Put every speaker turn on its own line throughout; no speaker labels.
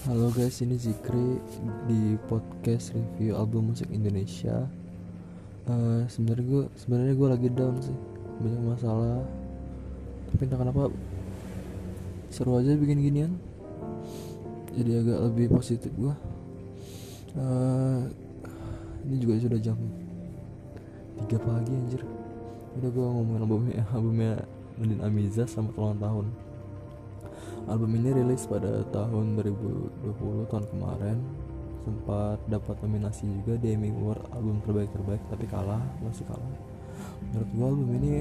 Halo guys, ini Zikri di podcast review album musik Indonesia. Eh, sebenarnya gue sebenarnya gue lagi down sih, banyak masalah. Tapi entah kenapa seru aja bikin ginian. Jadi agak lebih positif gue. Eh, ini juga sudah jam 3 pagi anjir. Udah gue ngomongin albumnya, albumnya Nadine Amiza sama ulang tahun. Album ini rilis pada tahun 2020 tahun kemarin. Sempat dapat nominasi juga di Emmy Award album terbaik terbaik tapi kalah masih kalah. Menurut gua album ini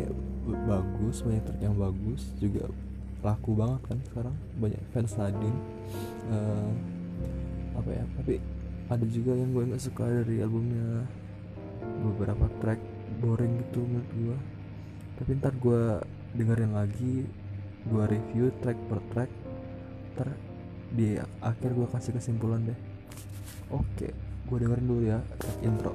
bagus banyak track yang bagus juga laku banget kan sekarang. Banyak fans Nadine uh, apa ya tapi ada juga yang gue nggak suka dari albumnya. Beberapa track boring gitu menurut gua. Tapi ntar gue dengerin lagi gue review track per track ter di akhir gue kasih kesimpulan deh. Oke gue dengerin dulu ya track intro.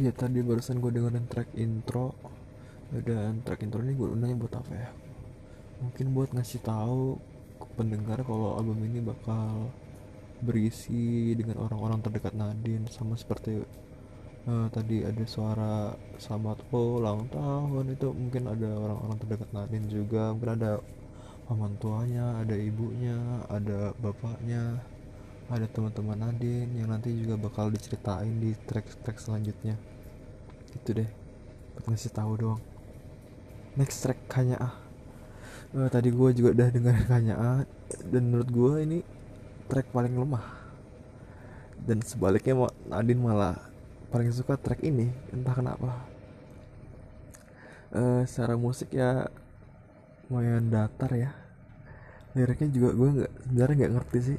Iya tadi barusan gue dengerin track intro. Dan track intro ini gue undangnya buat apa ya? Mungkin buat ngasih tahu ke pendengar kalau album ini bakal berisi dengan orang-orang terdekat Nadine sama seperti uh, tadi ada suara selamat ulang tahun itu mungkin ada orang-orang terdekat Nadine juga mungkin ada paman tuanya ada ibunya ada bapaknya ada teman-teman Nadine yang nanti juga bakal diceritain di track-track selanjutnya. Gitu deh ngasih tahu doang. Next track hanya ah uh, tadi gue juga udah dengar hanya ah dan menurut gue ini track paling lemah. Dan sebaliknya Nadine malah paling suka track ini entah kenapa. Uh, secara musik ya lumayan datar ya. Liriknya juga gue nggak sebenarnya nggak ngerti sih.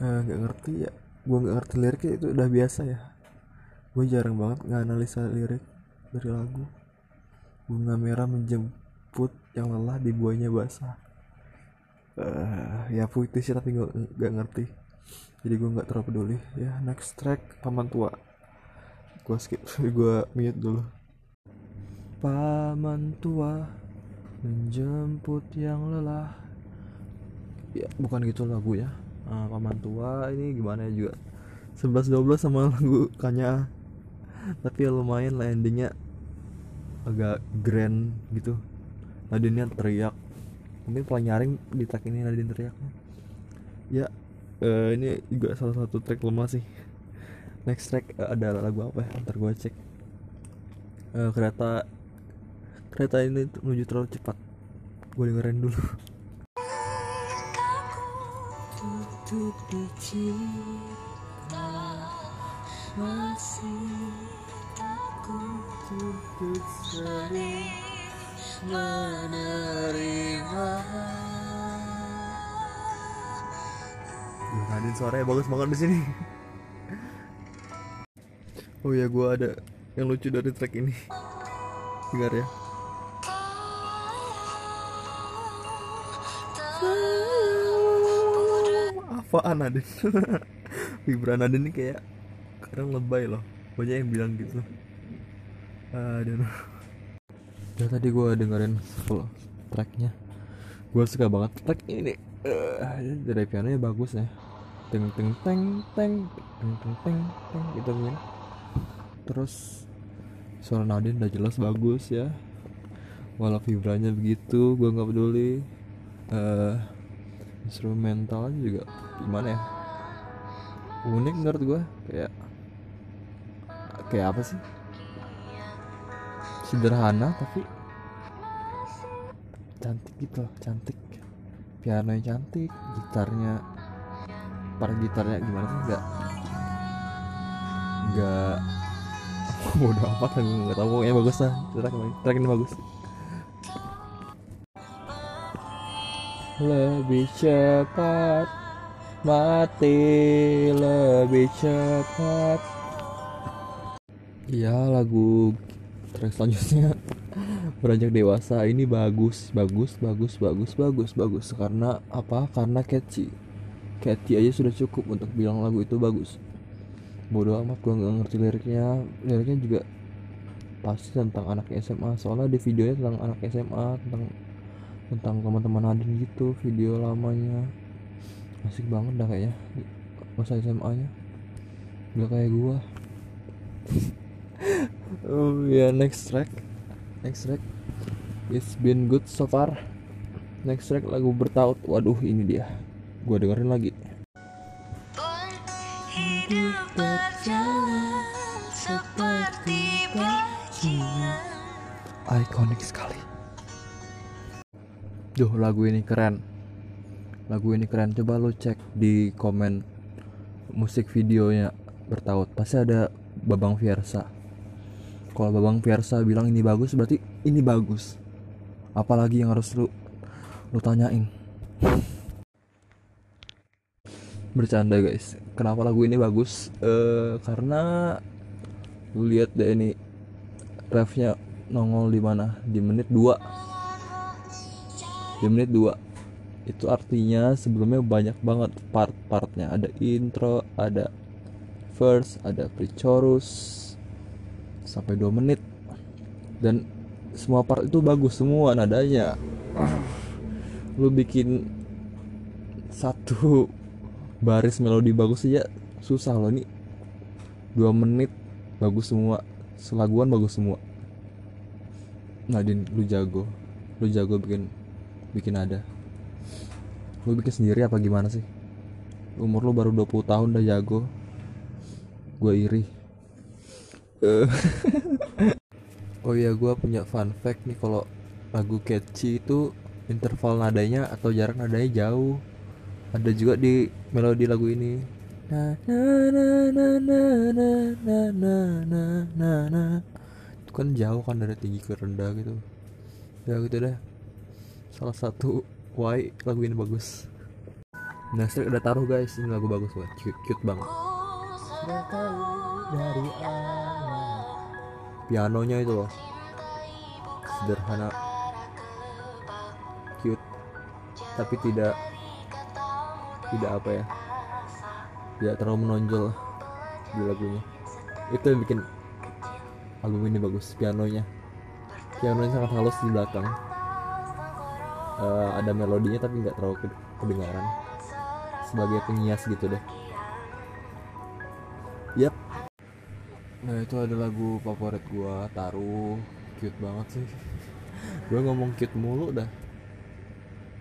Nggak uh, ngerti ya. Gue nggak ngerti liriknya itu udah biasa ya. Gue jarang banget nganalisa lirik dari lagu. Bunga merah menjemput yang lelah di buahnya basah. Uh, ya puitis tapi gue nggak ngerti jadi gue nggak terlalu peduli. Ya next track paman tua. Gue skip gue mute dulu. Paman tua menjemput yang lelah. Ya bukan gitu lagu ya. Nah, paman tua ini gimana ya juga? 11-12 sama lagu kanya tapi ya lumayan lah endingnya agak grand gitu. Nadine teriak. Mungkin paling nyaring di track ini Nadine teriaknya ya uh, ini juga salah satu track lemah sih. Next track uh, ada lagu apa ya? Ntar gue cek. Uh, kereta kereta ini menuju terlalu cepat. Gue dengerin dulu. Tutup masih takut untuk Nadine suaranya bagus banget di sini. oh ya, gue ada yang lucu dari track ini. Dengar ya. Apaan Nadine? Vibra Nadine ini kayak kadang lebay loh. Banyak yang bilang gitu. Aduh. Ya tadi gue dengerin full tracknya. Gue suka banget track ini. Uh, dari pianonya bagus ya teng teng teng teng teng teng teng teng gitu kan. Terus suara Nadine udah jelas bagus ya. Walau vibranya begitu gue nggak peduli. Uh, instrumentalnya juga gimana ya? Unik menurut gue kayak kayak apa sih? Sederhana tapi cantik gitu loh cantik. Piano yang cantik gitarnya para gitarnya gimana sih? Nggak nggak bodoh amat kan nggak tahu pokoknya bagus lah track track ini bagus. Lebih cepat mati lebih cepat. Iya lagu track selanjutnya beranjak dewasa ini bagus bagus bagus bagus bagus bagus. Karena apa? Karena catchy catchy aja sudah cukup untuk bilang lagu itu bagus. Bodoh amat gue nggak ngerti liriknya. Liriknya juga pasti tentang anak SMA soalnya di videonya tentang anak SMA tentang tentang teman-teman Nadine gitu video lamanya. Asik banget dah kayaknya masa SMA nya gak kayak gua. Oh ya next track. Next track. It's been good so far. Next track lagu bertaut. Waduh ini dia gua dengerin lagi. Hidup berjalan seperti bajingan ikonik sekali. Duh lagu ini keren. Lagu ini keren. Coba lo cek di komen Musik videonya bertaut. Pasti ada Babang Fiersa. Kalau Babang Fiersa bilang ini bagus Berarti ini bagus. Apalagi yang harus lu Lu tanyain Bercanda guys. Kenapa lagu ini bagus? Uh, Karena Lu lihat deh ini Refnya nongol di mana? Di menit 2 di menit 2 itu artinya sebelumnya banyak banget part-partnya. Ada intro ada verse ada pre-chorus sampai 2 menit. Dan semua part itu bagus semua nadanya. Lu bikin satu baris melodi bagus aja susah loh nih dua menit bagus semua. Selaguan bagus semua. Nadine lu jago. Lu jago bikin bikin ada. Lu bikin sendiri apa gimana sih? Umur lu baru 20 tahun udah jago. Gue iri. Uh. oh iya gue punya fun fact nih kalau lagu catchy itu interval nadanya atau jarak nadanya jauh ada juga di melodi lagu ini. Itu kan jauh kan dari tinggi ke rendah gitu. Ya gitu deh. Salah satu why lagu ini bagus. Nah saya udah taruh guys. Ini lagu bagus banget. Cute, cute banget. Dari pianonya itu loh. Sederhana. Cute. Tapi tidak tidak apa ya tidak terlalu menonjol di lagunya. Itu yang bikin album ini bagus pianonya. Pianonya sangat halus di belakang. Uh, ada melodinya tapi nggak terlalu kedengaran. Sebagai pengias gitu deh. Yep nah itu ada lagu favorit gua taruh cute banget sih. Gua ngomong cute mulu dah.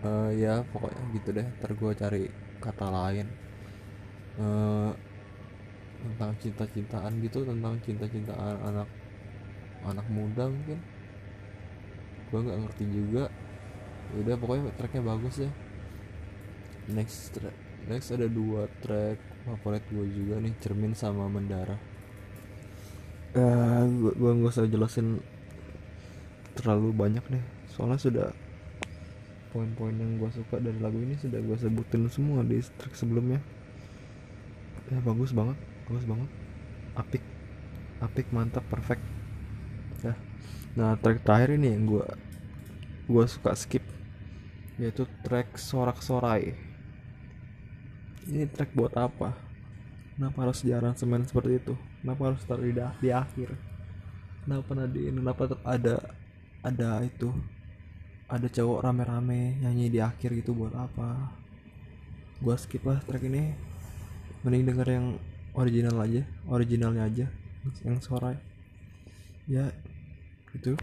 Uh, ya pokoknya gitu deh. Ntar gua cari kata lain. Uh, tentang cinta-cintaan gitu tentang cinta-cintaan anak anak muda mungkin. Gue nggak ngerti juga. Udah pokoknya tracknya bagus ya. Next track next ada dua track favorit gue juga nih cermin sama mendara uh, gue gue nggak usah jelasin terlalu banyak deh. Soalnya sudah poin-poin yang gue suka dari lagu ini sudah gue sebutin semua di track sebelumnya. Ya bagus banget bagus banget. Apik apik mantap perfect. Ya nah track terakhir ini yang gue gue suka skip yaitu track sorak-sorai ini track buat apa? Kenapa harus di aransemen seperti itu? Kenapa harus taruh di, akhir? Kenapa Nadine kenapa ada ada itu ada cowok rame-rame nyanyi di akhir gitu buat apa. Gua skip lah track ini. Mending denger yang original aja originalnya aja yang sorai. Ya itu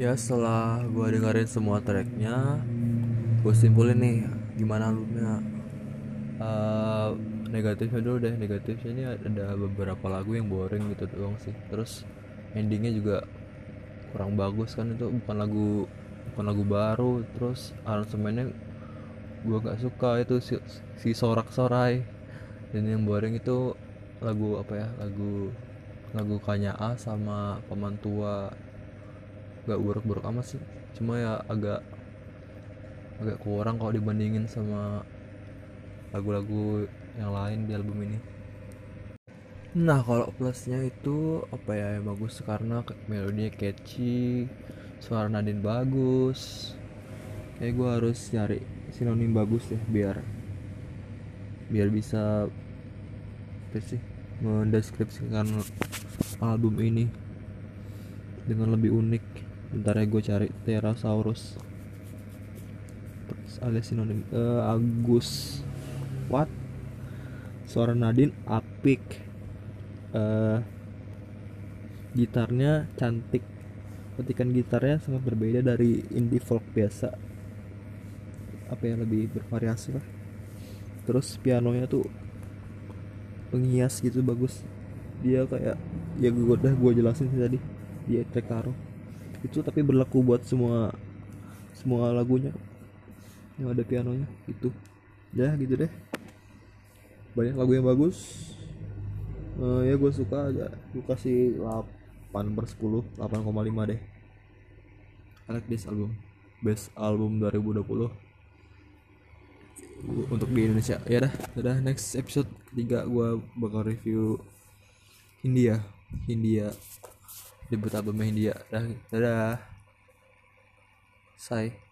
ya setelah gue dengerin semua tracknya gue simpulin nih gimana albumnya uh, negatifnya dulu deh negatifnya ini ada beberapa lagu yang boring gitu doang sih. Terus endingnya juga kurang bagus kan itu bukan lagu lagu baru terus aransemennya gue gak suka itu si, si sorak sorai dan yang boring itu lagu apa ya lagu lagu Kanya A sama pemantua gak buruk-buruk amat sih cuma ya agak agak kurang kalau dibandingin sama lagu-lagu yang lain di album ini. Nah kalau plusnya itu apa ya yang bagus karena melodinya catchy suara Nadine bagus. Kayak gue harus cari sinonim bagus ya biar biar bisa apa sih mendeskripsikan album ini dengan lebih unik. Bentar ya gue cari Pterosaurus. Alias sinonim uh, Agus. Wat suara Nadine apik. Uh, gitarnya cantik petikan gitarnya sangat berbeda dari indie folk biasa. Apa yang lebih bervariasi lah. Terus pianonya tuh pengias gitu bagus. Dia kayak ya gue udah gue jelasin sih tadi dia track taro itu tapi berlaku buat semua semua lagunya. Yang ada pianonya itu ya gitu deh. Banyak lagu yang bagus. Uh, ya gue suka aja. Gue kasih 8 per 10 8,5 deh. I like this album. Best album 2020 untuk di Indonesia. Ya dah udah next episode ketiga gue bakal review India. India. Debut albumnya India. Dah dadah. Say